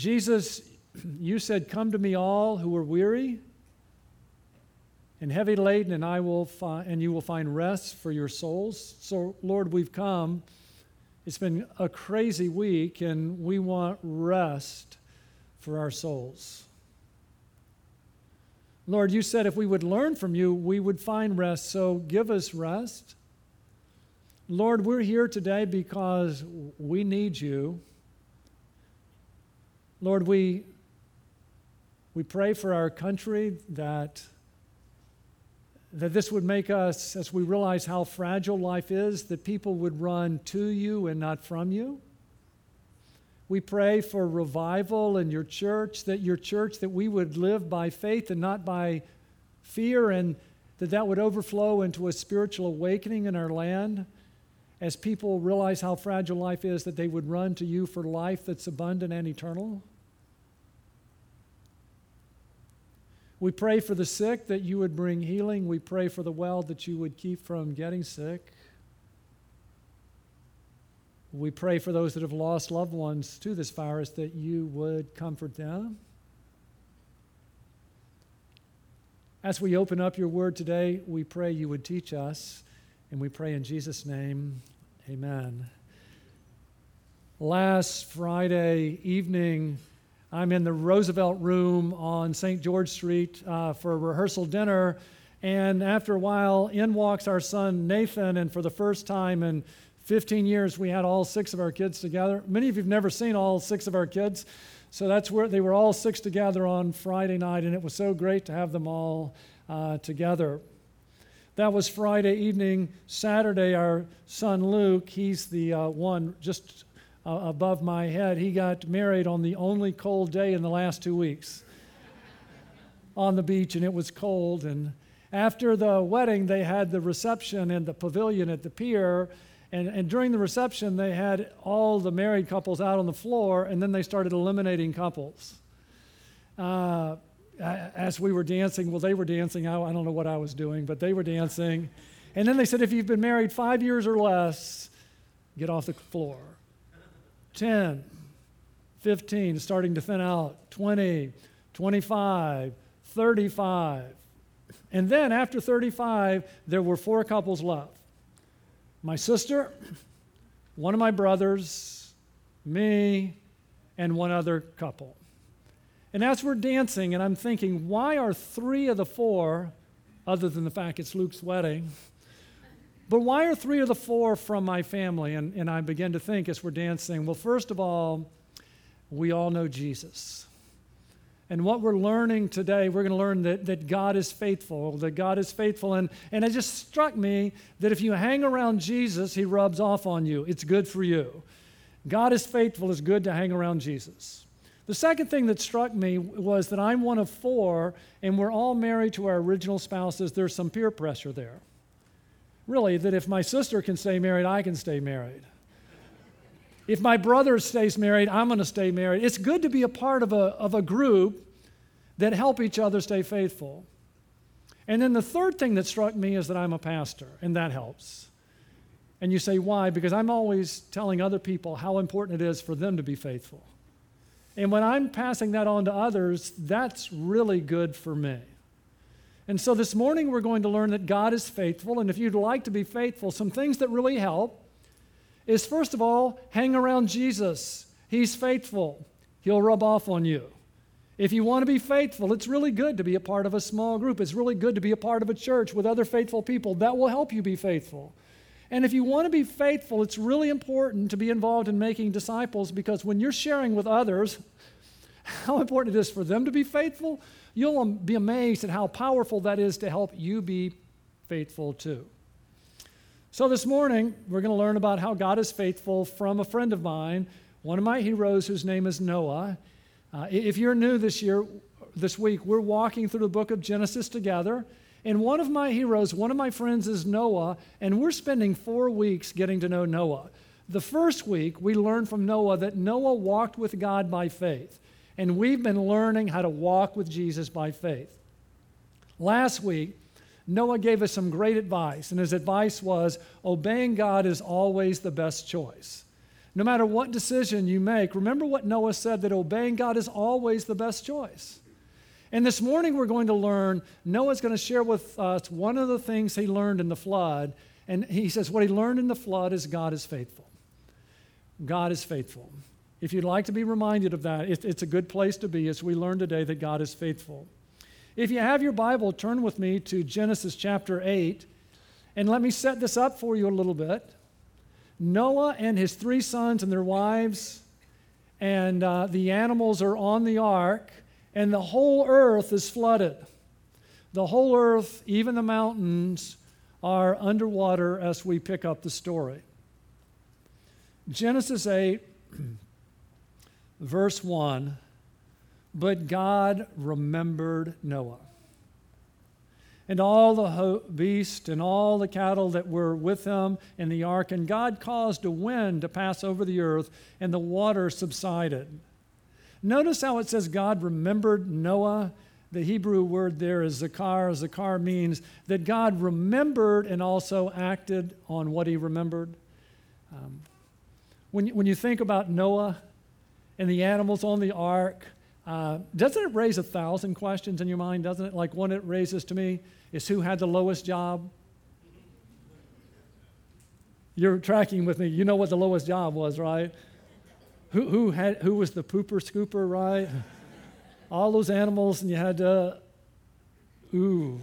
Jesus, you said, Come to me, all who are weary and heavy laden, and I will find, and you will find rest for your souls. So, Lord, we've come. It's been a crazy week, and we want rest for our souls. Lord, you said if we would learn from you, we would find rest. So give us rest. Lord, we're here today because we need you. Lord, we, we pray for our country that, that this would make us, as we realize how fragile life is, that people would run to you and not from you. We pray for revival in your church, that your church, that we would live by faith and not by fear, and that that would overflow into a spiritual awakening in our land as people realize how fragile life is, that they would run to you for life that's abundant and eternal. We pray for the sick that you would bring healing. We pray for the well that you would keep from getting sick. We pray for those that have lost loved ones to this virus that you would comfort them. As we open up your word today, we pray you would teach us, and we pray in Jesus' name, amen. Last Friday evening, I'm in the Roosevelt Room on St. George Street uh, for a rehearsal dinner. And after a while, in walks our son Nathan, and for the first time in 15 years, we had all six of our kids together. Many of you have never seen all six of our kids. So that's where they were all six together on Friday night, and it was so great to have them all uh, together. That was Friday evening. Saturday, our son Luke, he's the uh, one just uh, above my head, he got married on the only cold day in the last two weeks on the beach, and it was cold. And after the wedding, they had the reception in the pavilion at the pier and, and during the reception, they had all the married couples out on the floor, and then they started eliminating couples. Uh, as we were dancing, well, they were dancing. I, I don't know what I was doing, but they were dancing. And then they said, if you've been married five years or less, get off the floor. 10, 15, starting to thin out, 20, 25, 35. And then after 35, there were four couples left my sister, one of my brothers, me, and one other couple. And as we're dancing, and I'm thinking, why are three of the four, other than the fact it's Luke's wedding, but why are three of the four from my family? And, and I begin to think as we're dancing, well, first of all, we all know Jesus. And what we're learning today, we're going to learn that, that God is faithful, that God is faithful. And, and it just struck me that if you hang around Jesus, he rubs off on you. It's good for you. God is faithful, it's good to hang around Jesus. The second thing that struck me was that I'm one of four, and we're all married to our original spouses. There's some peer pressure there. Really, that if my sister can stay married, I can stay married. If my brother stays married, I'm going to stay married. It's good to be a part of a, of a group that help each other stay faithful. And then the third thing that struck me is that I'm a pastor, and that helps. And you say, why? Because I'm always telling other people how important it is for them to be faithful. And when I'm passing that on to others, that's really good for me. And so this morning we're going to learn that God is faithful. And if you'd like to be faithful, some things that really help is first of all, hang around Jesus. He's faithful, He'll rub off on you. If you want to be faithful, it's really good to be a part of a small group. It's really good to be a part of a church with other faithful people. That will help you be faithful. And if you want to be faithful, it's really important to be involved in making disciples because when you're sharing with others how important it is for them to be faithful, you'll be amazed at how powerful that is to help you be faithful too. So, this morning, we're going to learn about how God is faithful from a friend of mine, one of my heroes whose name is Noah. Uh, if you're new this year, this week, we're walking through the book of Genesis together. And one of my heroes, one of my friends is Noah, and we're spending four weeks getting to know Noah. The first week, we learned from Noah that Noah walked with God by faith, and we've been learning how to walk with Jesus by faith. Last week, Noah gave us some great advice, and his advice was obeying God is always the best choice. No matter what decision you make, remember what Noah said that obeying God is always the best choice. And this morning we're going to learn, Noah's going to share with us one of the things he learned in the flood. And he says, what he learned in the flood is God is faithful. God is faithful. If you'd like to be reminded of that, it's a good place to be as we learn today that God is faithful. If you have your Bible, turn with me to Genesis chapter 8, and let me set this up for you a little bit. Noah and his three sons and their wives, and uh, the animals are on the ark, and the whole earth is flooded. The whole earth, even the mountains, are underwater as we pick up the story. Genesis 8, verse 1 But God remembered Noah and all the ho- and all the cattle that were with him in the ark. And God caused a wind to pass over the earth, and the water subsided. Notice how it says God remembered Noah. The Hebrew word there is zakar. Zakar means that God remembered and also acted on what he remembered. Um, when, when you think about Noah and the animals on the ark, uh, doesn't it raise a thousand questions in your mind, doesn't it? Like one it raises to me is who had the lowest job? You're tracking with me. You know what the lowest job was, right? Who, who, had, who was the pooper scooper, right? All those animals, and you had to, ooh.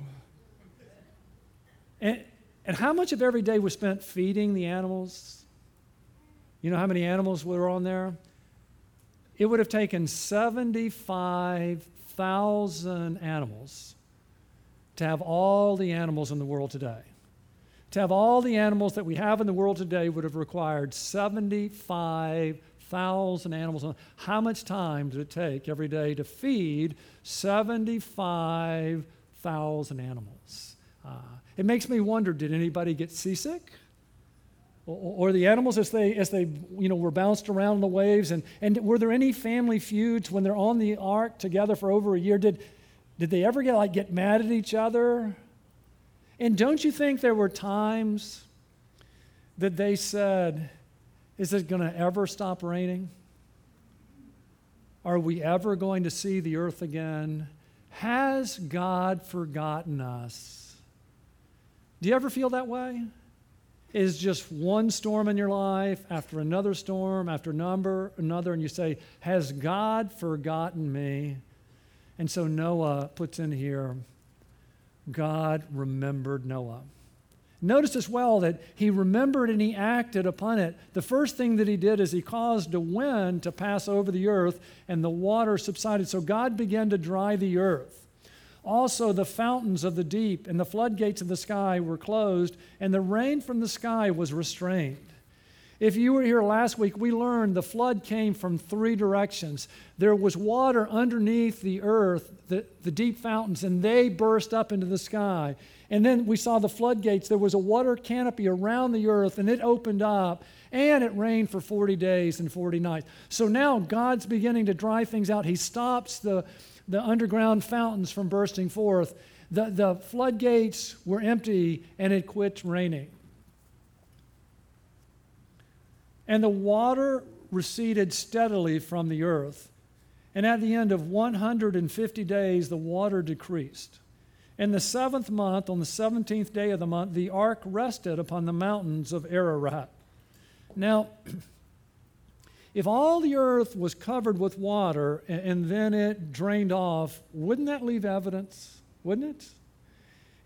And, and how much of every day was spent feeding the animals? You know how many animals were on there? It would have taken 75,000 animals to have all the animals in the world today. To have all the animals that we have in the world today would have required 75,000 animals. How much time did it take every day to feed 75,000 animals? Uh, it makes me wonder did anybody get seasick? Or, the animals as they, as they you know, were bounced around in the waves? And, and were there any family feuds when they're on the ark together for over a year? Did, did they ever get like get mad at each other? And don't you think there were times that they said, Is it going to ever stop raining? Are we ever going to see the earth again? Has God forgotten us? Do you ever feel that way? Is just one storm in your life after another storm after number another, and you say, Has God forgotten me? And so Noah puts in here, God remembered Noah. Notice as well that he remembered and he acted upon it. The first thing that he did is he caused a wind to pass over the earth and the water subsided. So God began to dry the earth. Also, the fountains of the deep and the floodgates of the sky were closed, and the rain from the sky was restrained. If you were here last week, we learned the flood came from three directions. There was water underneath the earth, the, the deep fountains, and they burst up into the sky. And then we saw the floodgates. There was a water canopy around the earth, and it opened up, and it rained for 40 days and 40 nights. So now God's beginning to dry things out. He stops the, the underground fountains from bursting forth. The, the floodgates were empty, and it quit raining. And the water receded steadily from the earth. And at the end of 150 days, the water decreased. In the seventh month, on the 17th day of the month, the ark rested upon the mountains of Ararat. Now, if all the earth was covered with water and then it drained off, wouldn't that leave evidence? Wouldn't it?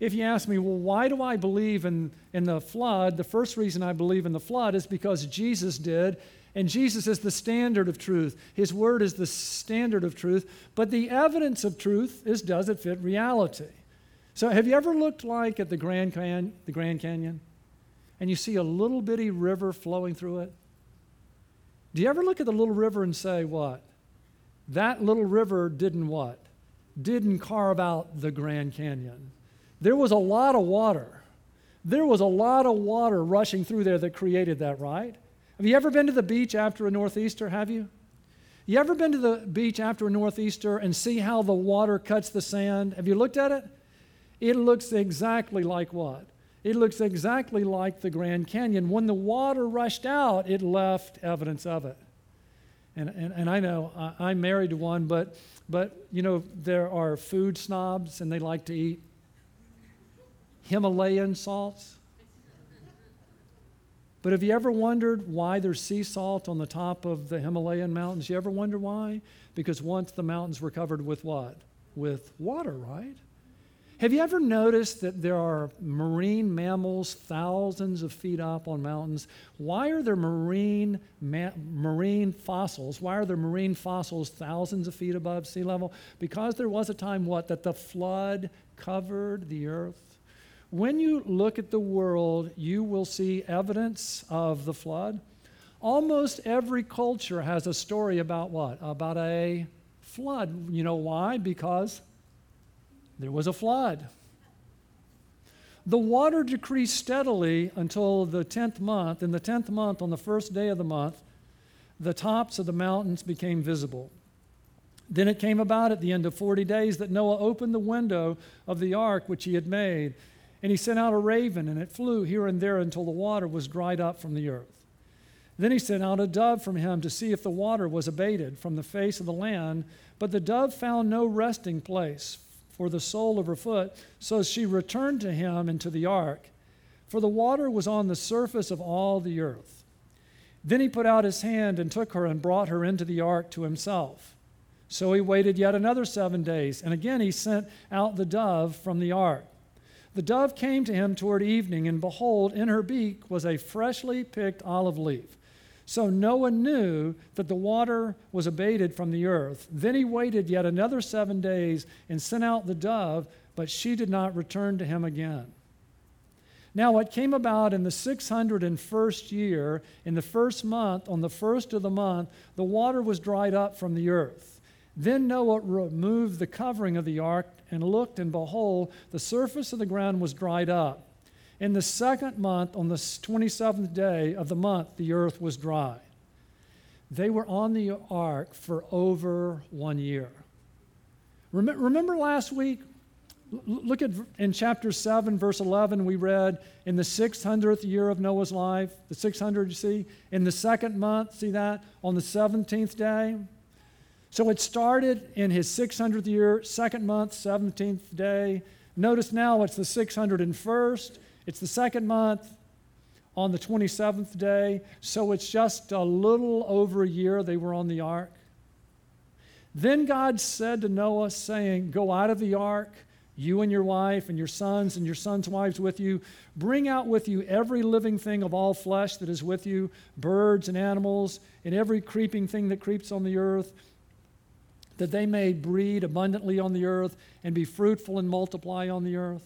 If you ask me, well, why do I believe in, in the flood? The first reason I believe in the flood is because Jesus did. And Jesus is the standard of truth. His word is the standard of truth. But the evidence of truth is does it fit reality? So have you ever looked like at the Grand, Can- the Grand Canyon and you see a little bitty river flowing through it? Do you ever look at the little river and say, what? That little river didn't what? Didn't carve out the Grand Canyon. There was a lot of water. There was a lot of water rushing through there that created that, right? Have you ever been to the beach after a northeaster? Have you? You ever been to the beach after a northeaster and see how the water cuts the sand? Have you looked at it? It looks exactly like what? It looks exactly like the Grand Canyon. When the water rushed out, it left evidence of it. And, and, and I know I, I'm married to one, but, but you know, there are food snobs and they like to eat Himalayan salts. But have you ever wondered why there's sea salt on the top of the Himalayan mountains? You ever wonder why? Because once the mountains were covered with what? With water, right? Have you ever noticed that there are marine mammals thousands of feet up on mountains? Why are there marine, ma- marine fossils? Why are there marine fossils thousands of feet above sea level? Because there was a time, what? That the flood covered the earth when you look at the world, you will see evidence of the flood. Almost every culture has a story about what? About a flood. You know why? Because there was a flood. The water decreased steadily until the 10th month. In the 10th month, on the first day of the month, the tops of the mountains became visible. Then it came about at the end of 40 days that Noah opened the window of the ark which he had made and he sent out a raven, and it flew here and there until the water was dried up from the earth. Then he sent out a dove from him to see if the water was abated from the face of the land. But the dove found no resting place for the sole of her foot, so she returned to him into the ark, for the water was on the surface of all the earth. Then he put out his hand and took her and brought her into the ark to himself. So he waited yet another seven days, and again he sent out the dove from the ark. The dove came to him toward evening, and behold, in her beak was a freshly picked olive leaf. So Noah knew that the water was abated from the earth. Then he waited yet another seven days and sent out the dove, but she did not return to him again. Now it came about in the 601st year, in the first month, on the first of the month, the water was dried up from the earth. Then Noah removed the covering of the ark and looked, and behold, the surface of the ground was dried up. In the second month, on the 27th day of the month, the earth was dry. They were on the ark for over one year. Remember last week? Look at in chapter 7, verse 11, we read, in the 600th year of Noah's life, the 600, you see, in the second month, see that? On the 17th day, so it started in his 600th year, second month, 17th day. Notice now it's the 601st. It's the second month on the 27th day. So it's just a little over a year they were on the ark. Then God said to Noah, saying, Go out of the ark, you and your wife, and your sons, and your sons' wives with you. Bring out with you every living thing of all flesh that is with you, birds and animals, and every creeping thing that creeps on the earth that they may breed abundantly on the earth and be fruitful and multiply on the earth.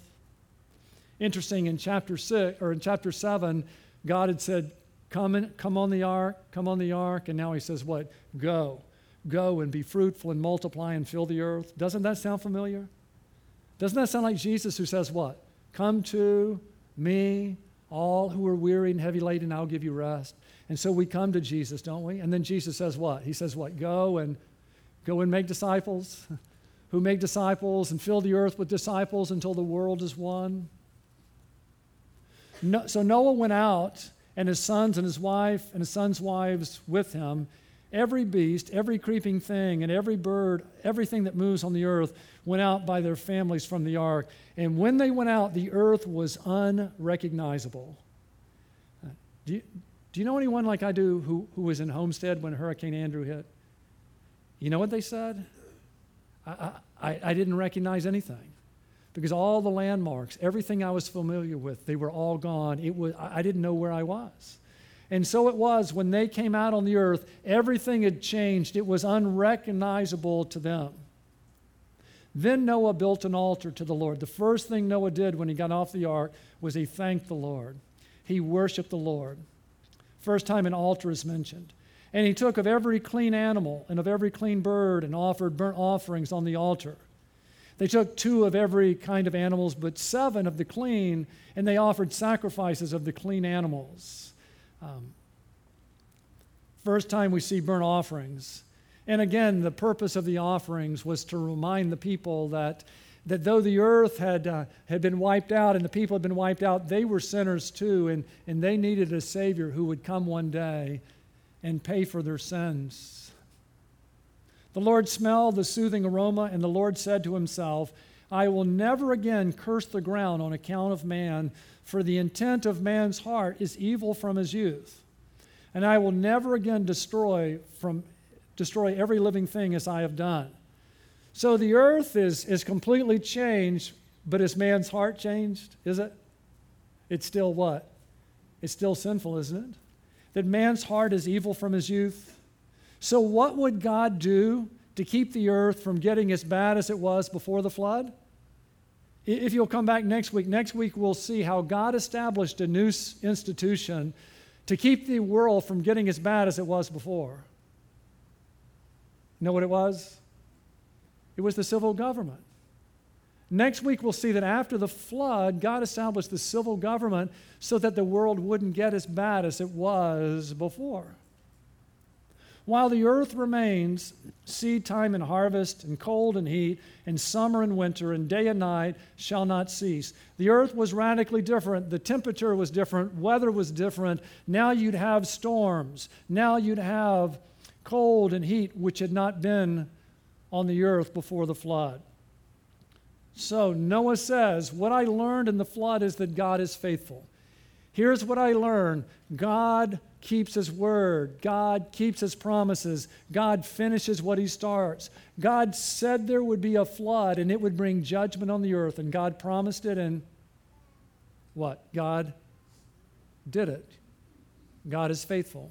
Interesting, in chapter six or in chapter seven, God had said, Come, in, come on the ark, come on the ark, and now he says, What? Go. Go and be fruitful and multiply and fill the earth. Doesn't that sound familiar? Doesn't that sound like Jesus who says, What? Come to me, all who are weary and heavy laden, I'll give you rest. And so we come to Jesus, don't we? And then Jesus says what? He says what? Go and Go and make disciples, who make disciples and fill the earth with disciples until the world is one. No, so Noah went out, and his sons and his wife and his sons' wives with him. Every beast, every creeping thing, and every bird, everything that moves on the earth went out by their families from the ark. And when they went out, the earth was unrecognizable. Uh, do you, do you know anyone like I do who, who was in Homestead when Hurricane Andrew hit? You know what they said? I, I, I didn't recognize anything because all the landmarks, everything I was familiar with, they were all gone. It was, I didn't know where I was. And so it was when they came out on the earth, everything had changed. It was unrecognizable to them. Then Noah built an altar to the Lord. The first thing Noah did when he got off the ark was he thanked the Lord. He worshiped the Lord. First time an altar is mentioned. And he took of every clean animal and of every clean bird and offered burnt offerings on the altar. They took two of every kind of animals, but seven of the clean, and they offered sacrifices of the clean animals. Um, first time we see burnt offerings. And again, the purpose of the offerings was to remind the people that that though the earth had, uh, had been wiped out and the people had been wiped out, they were sinners too, and, and they needed a Savior who would come one day and pay for their sins. The Lord smelled the soothing aroma, and the Lord said to himself, I will never again curse the ground on account of man, for the intent of man's heart is evil from his youth. And I will never again destroy, from, destroy every living thing as I have done. So the earth is, is completely changed, but is man's heart changed? Is it? It's still what? It's still sinful, isn't it? That man's heart is evil from his youth. So, what would God do to keep the earth from getting as bad as it was before the flood? If you'll come back next week, next week we'll see how God established a new institution to keep the world from getting as bad as it was before. You know what it was? It was the civil government. Next week, we'll see that after the flood, God established the civil government so that the world wouldn't get as bad as it was before. While the earth remains, seed time and harvest, and cold and heat, and summer and winter, and day and night shall not cease. The earth was radically different. The temperature was different. Weather was different. Now you'd have storms. Now you'd have cold and heat, which had not been on the earth before the flood. So Noah says, What I learned in the flood is that God is faithful. Here's what I learned God keeps his word, God keeps his promises, God finishes what he starts. God said there would be a flood and it would bring judgment on the earth, and God promised it, and what? God did it. God is faithful.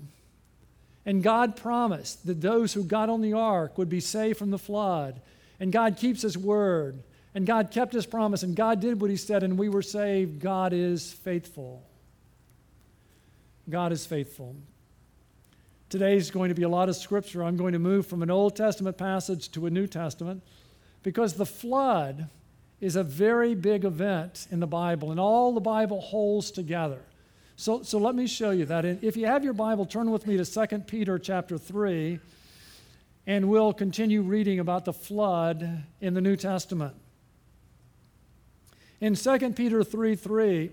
And God promised that those who got on the ark would be saved from the flood. And God keeps his word. And God kept his promise. And God did what he said, and we were saved. God is faithful. God is faithful. Today is going to be a lot of scripture. I'm going to move from an Old Testament passage to a New Testament because the flood is a very big event in the Bible, and all the Bible holds together. So, so let me show you that. And if you have your Bible, turn with me to 2 Peter chapter 3, and we'll continue reading about the flood in the New Testament. In 2 Peter 3 3,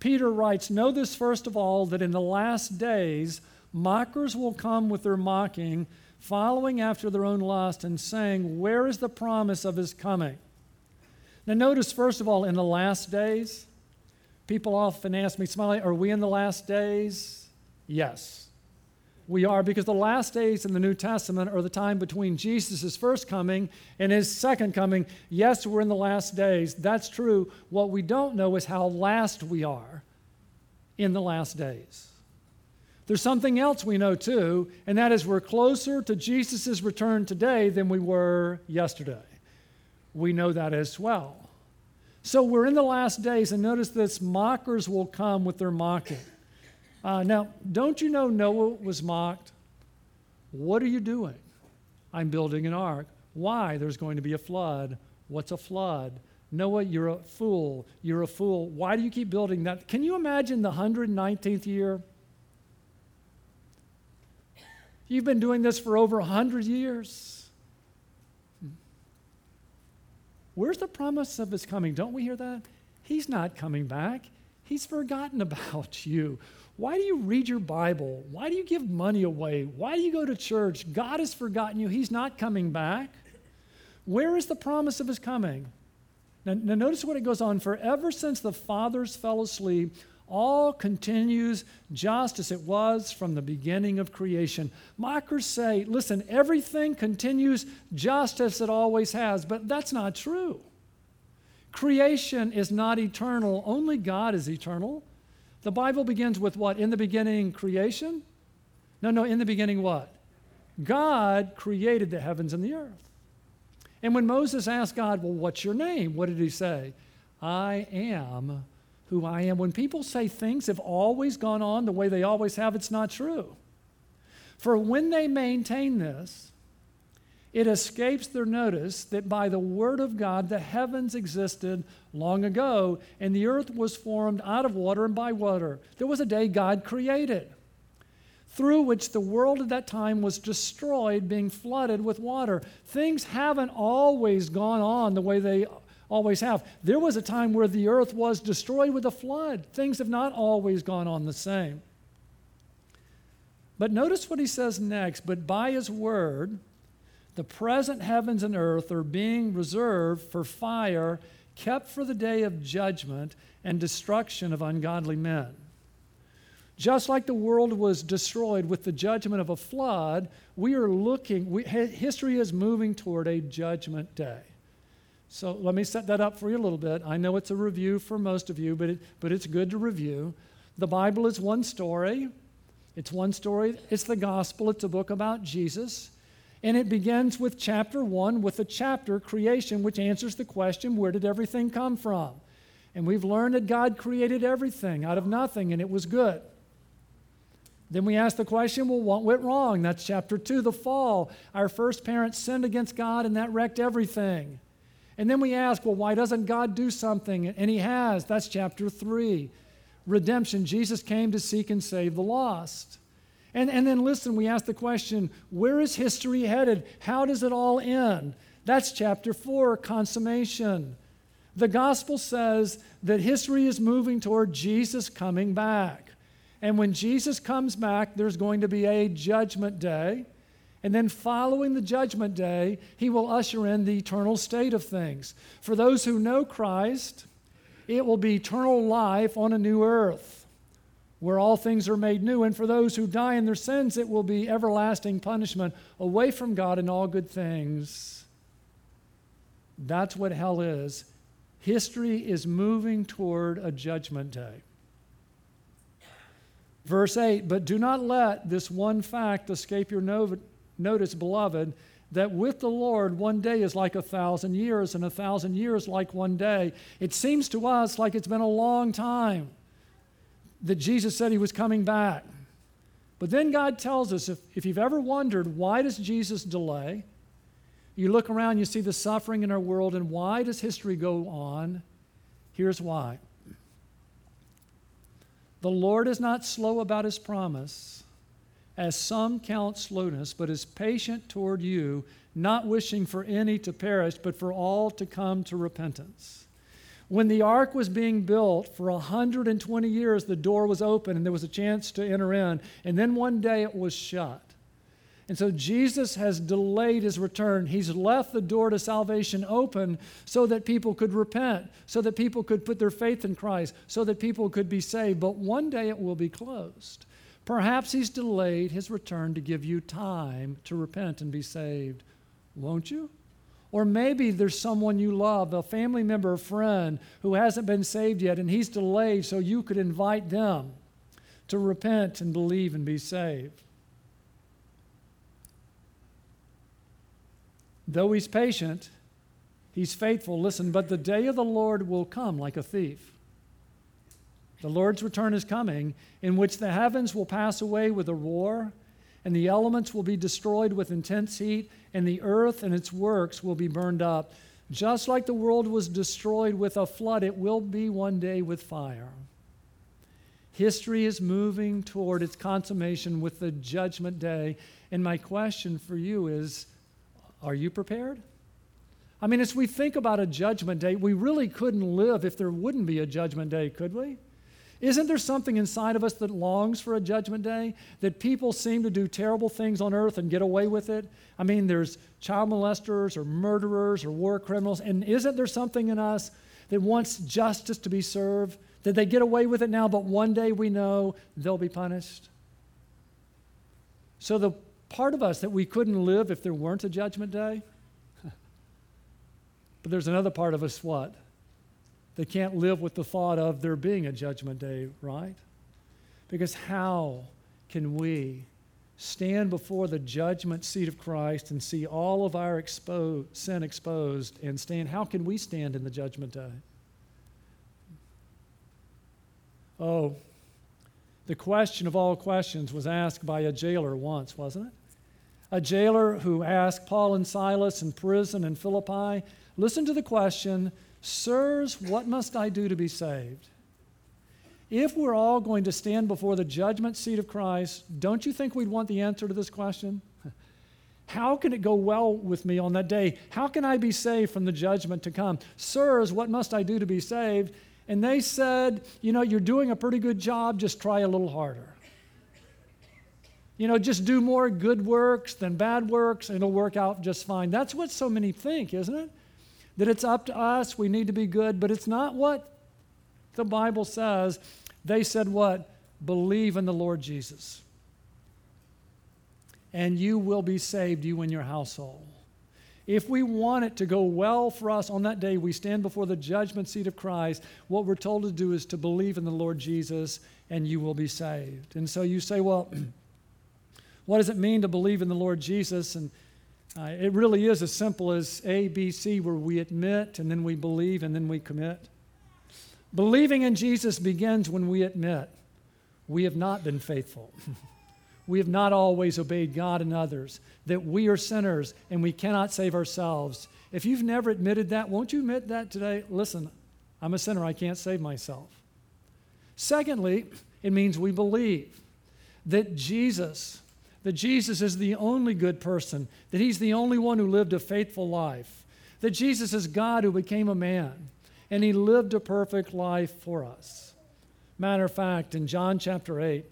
Peter writes, Know this first of all, that in the last days mockers will come with their mocking, following after their own lust, and saying, Where is the promise of his coming? Now, notice first of all, in the last days, People often ask me, Smiley, are we in the last days? Yes. We are because the last days in the New Testament are the time between Jesus' first coming and his second coming. Yes, we're in the last days. That's true. What we don't know is how last we are in the last days. There's something else we know too, and that is we're closer to Jesus' return today than we were yesterday. We know that as well. So we're in the last days, and notice this mockers will come with their mocking. Uh, now, don't you know Noah was mocked? What are you doing? I'm building an ark. Why? There's going to be a flood. What's a flood? Noah, you're a fool. You're a fool. Why do you keep building that? Can you imagine the 119th year? You've been doing this for over 100 years. Where's the promise of his coming? Don't we hear that? He's not coming back. He's forgotten about you. Why do you read your Bible? Why do you give money away? Why do you go to church? God has forgotten you. He's not coming back. Where is the promise of his coming? Now, now notice what it goes on. For ever since the fathers fell asleep, all continues just as it was from the beginning of creation. Mockers say, listen, everything continues just as it always has, but that's not true. Creation is not eternal, only God is eternal. The Bible begins with what? In the beginning, creation? No, no, in the beginning, what? God created the heavens and the earth. And when Moses asked God, Well, what's your name? What did he say? I am who I am. When people say things have always gone on the way they always have, it's not true. For when they maintain this, it escapes their notice that by the Word of God the heavens existed long ago, and the earth was formed out of water and by water. There was a day God created, through which the world at that time was destroyed, being flooded with water. Things haven't always gone on the way they always have. There was a time where the earth was destroyed with a flood. Things have not always gone on the same. But notice what he says next. But by his word, the present heavens and earth are being reserved for fire, kept for the day of judgment and destruction of ungodly men. Just like the world was destroyed with the judgment of a flood, we are looking, we, history is moving toward a judgment day. So let me set that up for you a little bit. I know it's a review for most of you, but, it, but it's good to review. The Bible is one story. It's one story. It's the gospel. It's a book about Jesus. And it begins with chapter one, with the chapter creation, which answers the question where did everything come from? And we've learned that God created everything out of nothing, and it was good. Then we ask the question well, what went wrong? That's chapter two, the fall. Our first parents sinned against God, and that wrecked everything. And then we ask, well, why doesn't God do something? And He has. That's chapter three. Redemption. Jesus came to seek and save the lost. And, and then listen, we ask the question, where is history headed? How does it all end? That's chapter four, consummation. The gospel says that history is moving toward Jesus coming back. And when Jesus comes back, there's going to be a judgment day. And then following the judgment day, he will usher in the eternal state of things. For those who know Christ, it will be eternal life on a new earth where all things are made new. And for those who die in their sins, it will be everlasting punishment away from God and all good things. That's what hell is. History is moving toward a judgment day. Verse 8, but do not let this one fact escape your notice, beloved, that with the Lord one day is like a thousand years, and a thousand years like one day. It seems to us like it's been a long time that Jesus said he was coming back. But then God tells us if, if you've ever wondered, why does Jesus delay? You look around, you see the suffering in our world, and why does history go on? Here's why. The Lord is not slow about his promise, as some count slowness, but is patient toward you, not wishing for any to perish, but for all to come to repentance. When the ark was being built for 120 years, the door was open and there was a chance to enter in. And then one day it was shut. And so Jesus has delayed his return. He's left the door to salvation open so that people could repent, so that people could put their faith in Christ, so that people could be saved. But one day it will be closed. Perhaps he's delayed his return to give you time to repent and be saved. Won't you? Or maybe there's someone you love, a family member, a friend who hasn't been saved yet, and he's delayed so you could invite them to repent and believe and be saved. Though he's patient, he's faithful. Listen, but the day of the Lord will come like a thief. The Lord's return is coming, in which the heavens will pass away with a roar, and the elements will be destroyed with intense heat, and the earth and its works will be burned up. Just like the world was destroyed with a flood, it will be one day with fire. History is moving toward its consummation with the judgment day. And my question for you is are you prepared? I mean, as we think about a judgment day, we really couldn't live if there wouldn't be a judgment day, could we? Isn't there something inside of us that longs for a judgment day? That people seem to do terrible things on earth and get away with it? I mean, there's child molesters or murderers or war criminals, and isn't there something in us that wants justice to be served? That they get away with it now, but one day we know they'll be punished? So the part of us that we couldn't live if there weren't a judgment day. but there's another part of us, what? That can't live with the thought of there being a judgment day, right? Because how can we stand before the judgment seat of Christ and see all of our expo- sin exposed and stand? How can we stand in the judgment day? Oh, the question of all questions was asked by a jailer once, wasn't it? a jailer who asked Paul and Silas in prison in Philippi, listen to the question, Sirs, what must I do to be saved? If we're all going to stand before the judgment seat of Christ, don't you think we'd want the answer to this question? How can it go well with me on that day? How can I be saved from the judgment to come? Sirs, what must I do to be saved? And they said, You know, you're doing a pretty good job, just try a little harder. You know, just do more good works than bad works, and it'll work out just fine. That's what so many think, isn't it? That it's up to us, we need to be good, but it's not what the Bible says. They said, What? Believe in the Lord Jesus and you will be saved, you and your household. If we want it to go well for us on that day, we stand before the judgment seat of Christ. What we're told to do is to believe in the Lord Jesus, and you will be saved. And so you say, well, what does it mean to believe in the Lord Jesus? And uh, it really is as simple as A, B, C, where we admit, and then we believe, and then we commit. Believing in Jesus begins when we admit we have not been faithful. we have not always obeyed God and others, that we are sinners and we cannot save ourselves. If you've never admitted that, won't you admit that today? Listen, I'm a sinner, I can't save myself. Secondly, it means we believe that Jesus, that Jesus is the only good person, that he's the only one who lived a faithful life, that Jesus is God who became a man, and he lived a perfect life for us. Matter of fact, in John chapter 8,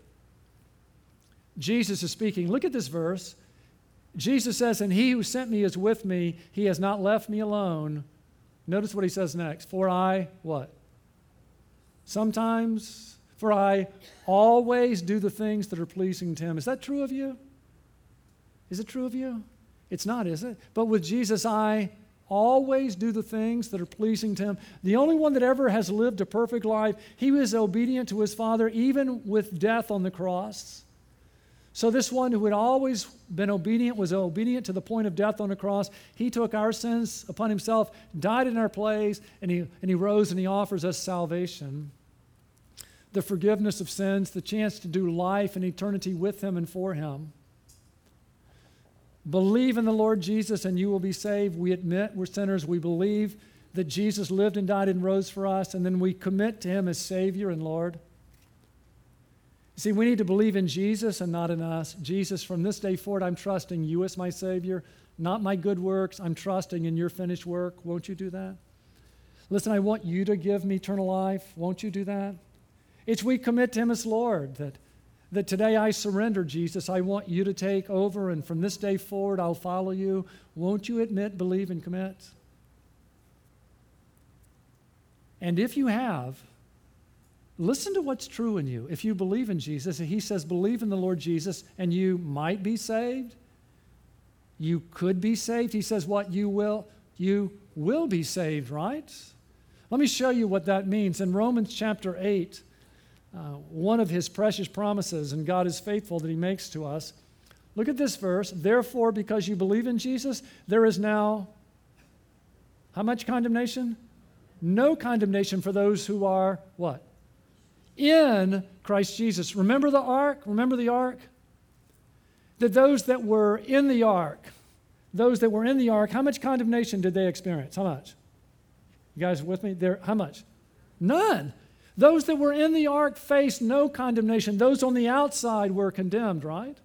Jesus is speaking. Look at this verse. Jesus says, And he who sent me is with me. He has not left me alone. Notice what he says next. For I, what? Sometimes, for I always do the things that are pleasing to him. Is that true of you? Is it true of you? It's not, is it? But with Jesus, I always do the things that are pleasing to him. The only one that ever has lived a perfect life, he was obedient to his Father, even with death on the cross. So, this one who had always been obedient was obedient to the point of death on the cross. He took our sins upon himself, died in our place, and he, and he rose and he offers us salvation the forgiveness of sins, the chance to do life and eternity with him and for him. Believe in the Lord Jesus and you will be saved. We admit we're sinners. We believe that Jesus lived and died and rose for us, and then we commit to him as Savior and Lord. See, we need to believe in Jesus and not in us. Jesus, from this day forward, I'm trusting you as my Savior, not my good works. I'm trusting in your finished work. Won't you do that? Listen, I want you to give me eternal life. Won't you do that? It's we commit to Him as Lord that, that today I surrender, Jesus. I want you to take over, and from this day forward, I'll follow you. Won't you admit, believe, and commit? And if you have, listen to what's true in you. If you believe in Jesus, he says, believe in the Lord Jesus, and you might be saved. You could be saved. He says, what you will, you will be saved, right? Let me show you what that means. In Romans chapter 8, uh, one of his precious promises, and God is faithful that he makes to us. Look at this verse. Therefore, because you believe in Jesus, there is now how much condemnation? No condemnation for those who are what? in Christ Jesus. Remember the ark? Remember the ark? That those that were in the ark, those that were in the ark, how much condemnation did they experience? How much? You guys with me? There, how much? None. Those that were in the ark faced no condemnation. Those on the outside were condemned, right?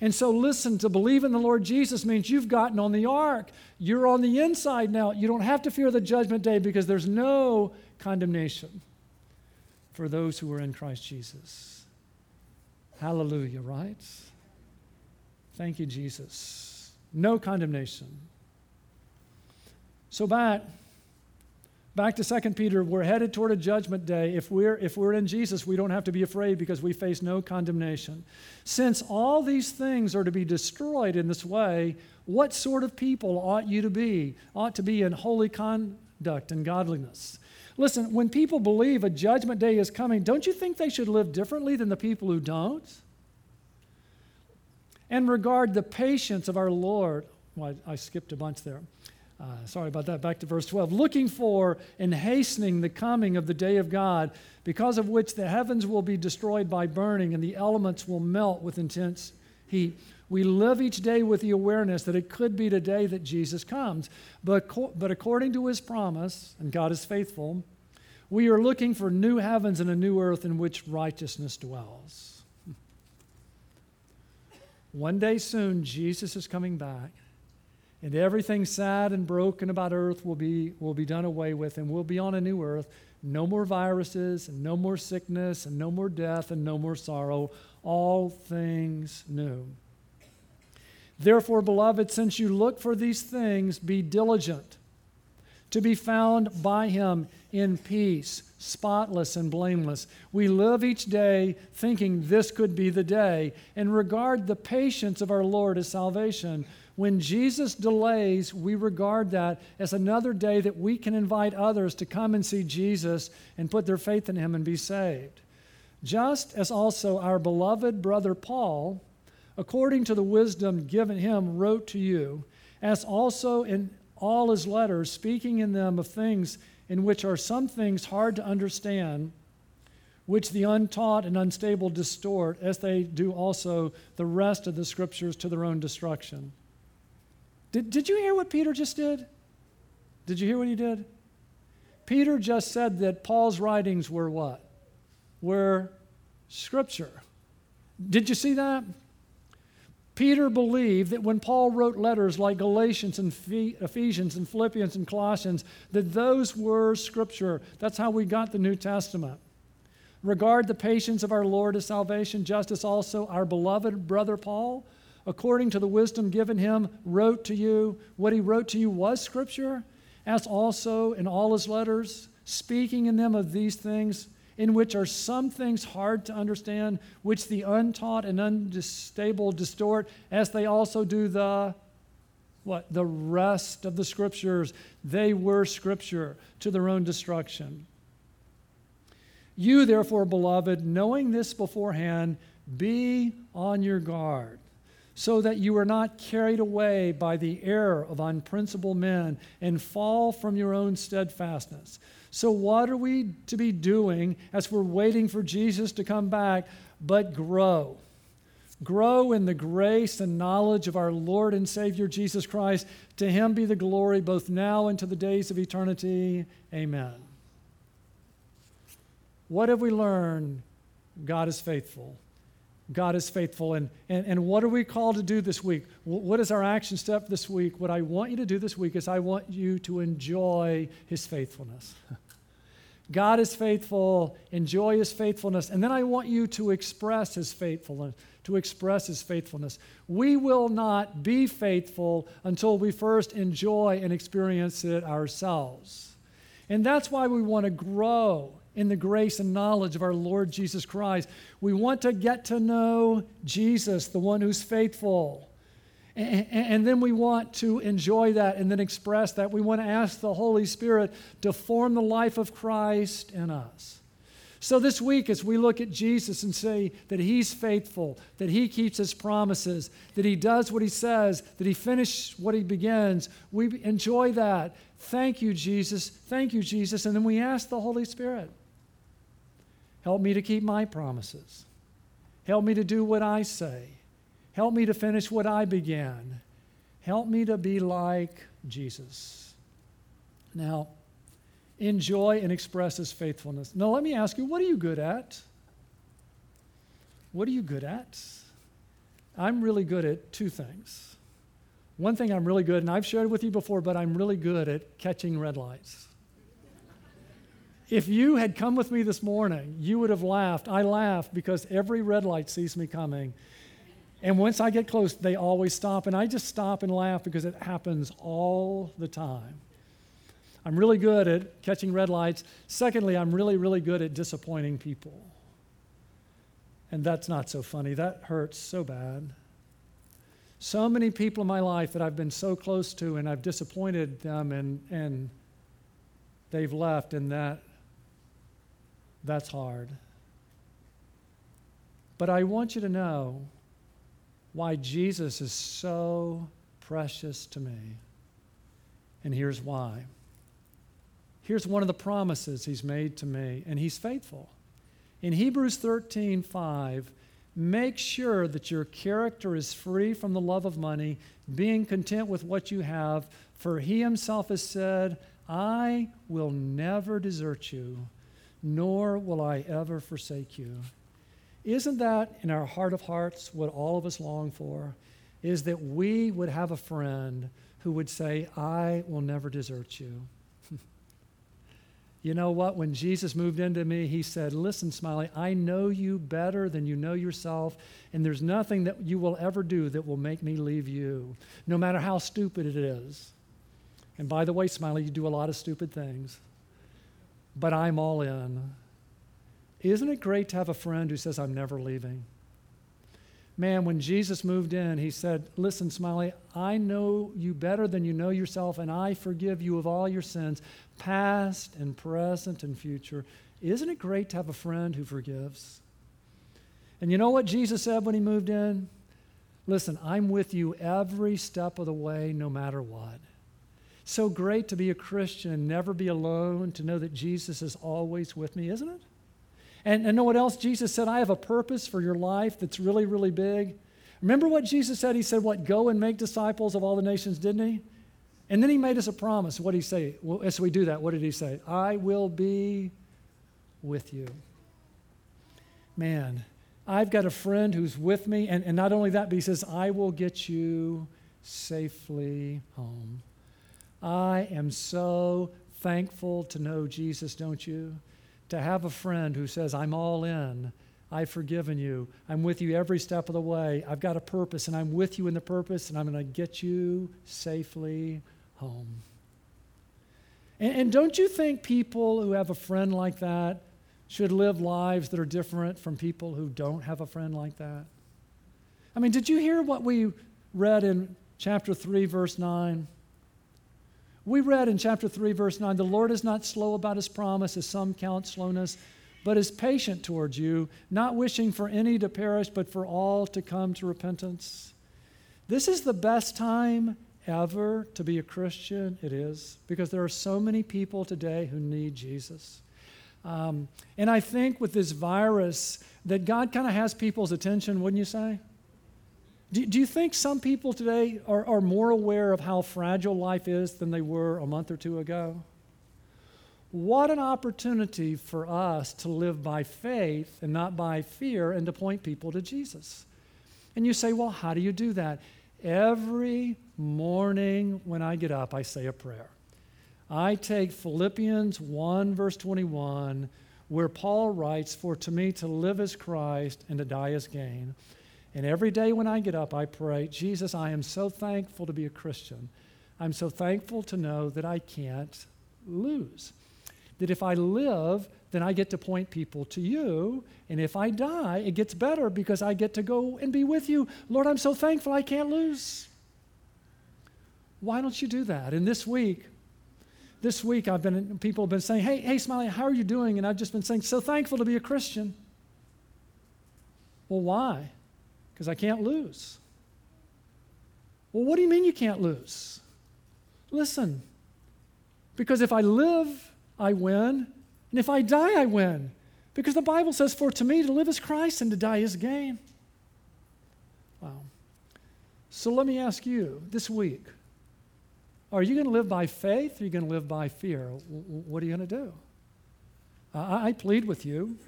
And so, listen, to believe in the Lord Jesus means you've gotten on the ark. You're on the inside now. You don't have to fear the judgment day because there's no condemnation for those who are in Christ Jesus. Hallelujah, right? Thank you, Jesus. No condemnation. So back back to 2 Peter, we're headed toward a judgment day. If we're if we're in Jesus, we don't have to be afraid because we face no condemnation. Since all these things are to be destroyed in this way, what sort of people ought you to be? Ought to be in holy conduct and godliness Listen, when people believe a judgment day is coming, don't you think they should live differently than the people who don't? And regard the patience of our Lord. Well, I, I skipped a bunch there. Uh, sorry about that. Back to verse 12. Looking for and hastening the coming of the day of God, because of which the heavens will be destroyed by burning and the elements will melt with intense heat. We live each day with the awareness that it could be today that Jesus comes. But, but according to his promise, and God is faithful, we are looking for new heavens and a new earth in which righteousness dwells. One day soon, Jesus is coming back, and everything sad and broken about earth will be, will be done away with, and we'll be on a new earth. No more viruses, and no more sickness, and no more death, and no more sorrow. All things new. Therefore, beloved, since you look for these things, be diligent to be found by him in peace, spotless and blameless. We live each day thinking this could be the day and regard the patience of our Lord as salvation. When Jesus delays, we regard that as another day that we can invite others to come and see Jesus and put their faith in him and be saved. Just as also our beloved brother Paul, according to the wisdom given him, wrote to you, as also in all his letters, speaking in them of things in which are some things hard to understand, which the untaught and unstable distort, as they do also the rest of the scriptures to their own destruction. Did, did you hear what Peter just did? Did you hear what he did? Peter just said that Paul's writings were what? Were scripture. Did you see that? Peter believed that when Paul wrote letters like Galatians and Ephesians and Philippians and Colossians, that those were scripture. That's how we got the New Testament. Regard the patience of our Lord as salvation, just as also our beloved brother Paul, according to the wisdom given him, wrote to you. What he wrote to you was scripture, as also in all his letters, speaking in them of these things in which are some things hard to understand, which the untaught and unstable distort, as they also do the what? The rest of the scriptures. They were scripture to their own destruction. You, therefore, beloved, knowing this beforehand, be on your guard, so that you are not carried away by the error of unprincipled men and fall from your own steadfastness. So, what are we to be doing as we're waiting for Jesus to come back but grow? Grow in the grace and knowledge of our Lord and Savior Jesus Christ. To him be the glory both now and to the days of eternity. Amen. What have we learned? God is faithful. God is faithful. And, and, and what are we called to do this week? What is our action step this week? What I want you to do this week is I want you to enjoy his faithfulness. God is faithful, enjoy his faithfulness, and then I want you to express his faithfulness, to express his faithfulness. We will not be faithful until we first enjoy and experience it ourselves. And that's why we want to grow in the grace and knowledge of our Lord Jesus Christ. We want to get to know Jesus, the one who's faithful. And, and, then we want to enjoy that and then express that. We want to ask the Holy Spirit to form the life of Christ in us. So, this week, as we look at Jesus and say that He's faithful, that He keeps His promises, that He does what He says, that He finishes what He begins, we enjoy that. Thank you, Jesus. Thank you, Jesus. And then we ask the Holy Spirit Help me to keep my promises. Help me to do what I say. Help me to finish what I began. Help me to be like Jesus. Now, enjoy and express his faithfulness. Now, let me ask you, what are you good at? What are you good at? I'm really good at two things. One thing I'm really good, and I've shared with you before, but I'm really good at catching red lights. If you had come with me this morning, you would have laughed. I laugh because every red light sees me coming. And once I get close, they always stop. And I just stop and laugh because it happens all the time. I'm really good at catching red lights. Secondly, I'm really, really good at disappointing people. And that's not so funny. That hurts so bad. So many people in my life that I've been so close to and I've disappointed them and, and they've left, and that that's hard. But I want you to know why Jesus is so precious to me. And here's why. Here's one of the promises he's made to me, and he's faithful. In Hebrews 13 5, make sure that your character is free from the love of money, being content with what you have, for he himself has said, I will never desert you nor will I ever forsake you. Isn't that in our heart of hearts what all of us long for? Is that we would have a friend who would say, I will never desert you. you know what? When Jesus moved into me, he said, Listen, Smiley, I know you better than you know yourself, and there's nothing that you will ever do that will make me leave you, no matter how stupid it is. And by the way, Smiley, you do a lot of stupid things, but I'm all in. Isn't it great to have a friend who says, I'm never leaving? Man, when Jesus moved in, he said, Listen, Smiley, I know you better than you know yourself, and I forgive you of all your sins, past and present and future. Isn't it great to have a friend who forgives? And you know what Jesus said when he moved in? Listen, I'm with you every step of the way, no matter what. So great to be a Christian and never be alone, to know that Jesus is always with me, isn't it? And, and know what else? Jesus said, I have a purpose for your life that's really, really big. Remember what Jesus said? He said, What? Go and make disciples of all the nations, didn't he? And then he made us a promise. What did he say? Well, as we do that, what did he say? I will be with you. Man, I've got a friend who's with me. And, and not only that, but he says, I will get you safely home. I am so thankful to know Jesus, don't you? to have a friend who says, I'm all in. I've forgiven you. I'm with you every step of the way. I've got a purpose, and I'm with you in the purpose, and I'm going to get you safely home. And, and, don't you think people who have a friend like that should live lives that are different from people who don't have a friend like that? I mean, did you hear what we read in chapter 3, verse 9? We read in chapter 3, verse 9 the Lord is not slow about his promise, as some count slowness, but is patient towards you, not wishing for any to perish, but for all to come to repentance. This is the best time ever to be a Christian. It is, because there are so many people today who need Jesus. Um, and I think with this virus, that God kind of has people's attention, wouldn't you say? Do, do you think some people today are, are more aware of how fragile life is than they were a month or two ago? What an opportunity for us to live by faith and not by fear and to point people to Jesus. And you say, well, how do you do that? Every morning when I get up, I say a prayer. I take Philippians 1, verse 21, where Paul writes, For to me to live is Christ and to die is gain. And every day when I get up, I pray, Jesus, I am so thankful to be a Christian. I'm so thankful to know that I can't lose. That if I live, then I get to point people to you. And if I die, it gets better because I get to go and be with you. Lord, I'm so thankful I can't lose. Why don't you do that? And this week, this week I've been people have been saying, Hey, hey, Smiley, how are you doing? And I've just been saying, so thankful to be a Christian. Well, why? Because I can't lose. Well, what do you mean you can't lose? Listen, because if I live, I win, and if I die, I win. Because the Bible says, For to me to live is Christ and to die is gain. Wow. So let me ask you this week are you going to live by faith or are you going to live by fear? What are you going to do? I plead with you.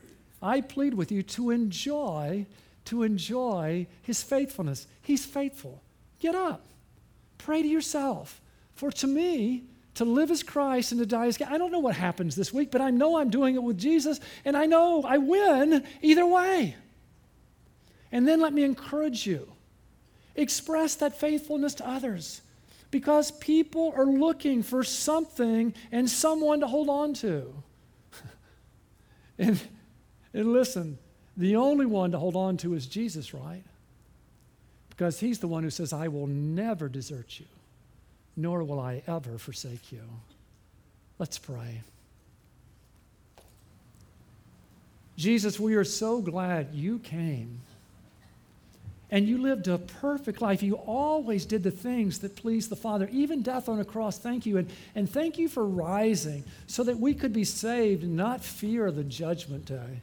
I plead with you to enjoy to enjoy his faithfulness. He's faithful. Get up. Pray to yourself. For to me, to live as Christ and to die as God. I don't know what happens this week, but I know I'm doing it with Jesus, and I know I win either way. And then let me encourage you express that faithfulness to others because people are looking for something and someone to hold on to. and, and listen, the only one to hold on to is Jesus, right? Because he's the one who says, I will never desert you, nor will I ever forsake you. Let's pray. Jesus, we are so glad you came and you lived a perfect life. You always did the things that pleased the Father, even death on a cross. Thank you. And, and thank you for rising so that we could be saved and not fear the judgment day.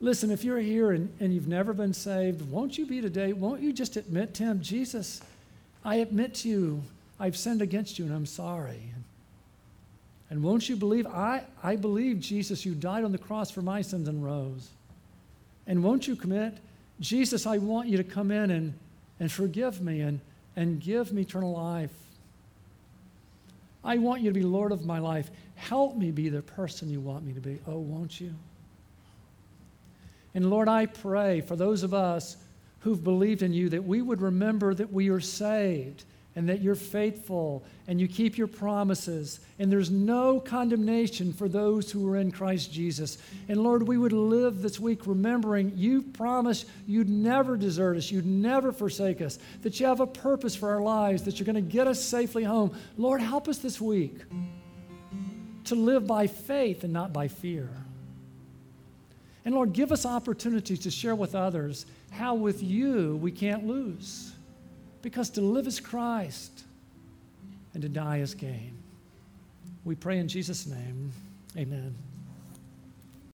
Listen, if you're here and, and you've never been saved, won't you be today? Won't you just admit to Him, Jesus, I admit to you, I've sinned against you and I'm sorry. And won't you believe? I, I believe, Jesus, you died on the cross for my sins and rose. And won't you commit? Jesus, I want you to come in and, and forgive me and, and give me eternal life. I want you to be Lord of my life. Help me be the person you want me to be. Oh, won't you? And Lord, I pray for those of us who've believed in you that we would remember that we are saved and that you're faithful and you keep your promises and there's no condemnation for those who are in Christ Jesus. And Lord, we would live this week remembering you promised you'd never desert us, you'd never forsake us, that you have a purpose for our lives, that you're going to get us safely home. Lord, help us this week to live by faith and not by fear. And Lord, give us opportunities to share with others how with you we can't lose. Because to live is Christ and to die is gain. We pray in Jesus' name. Amen.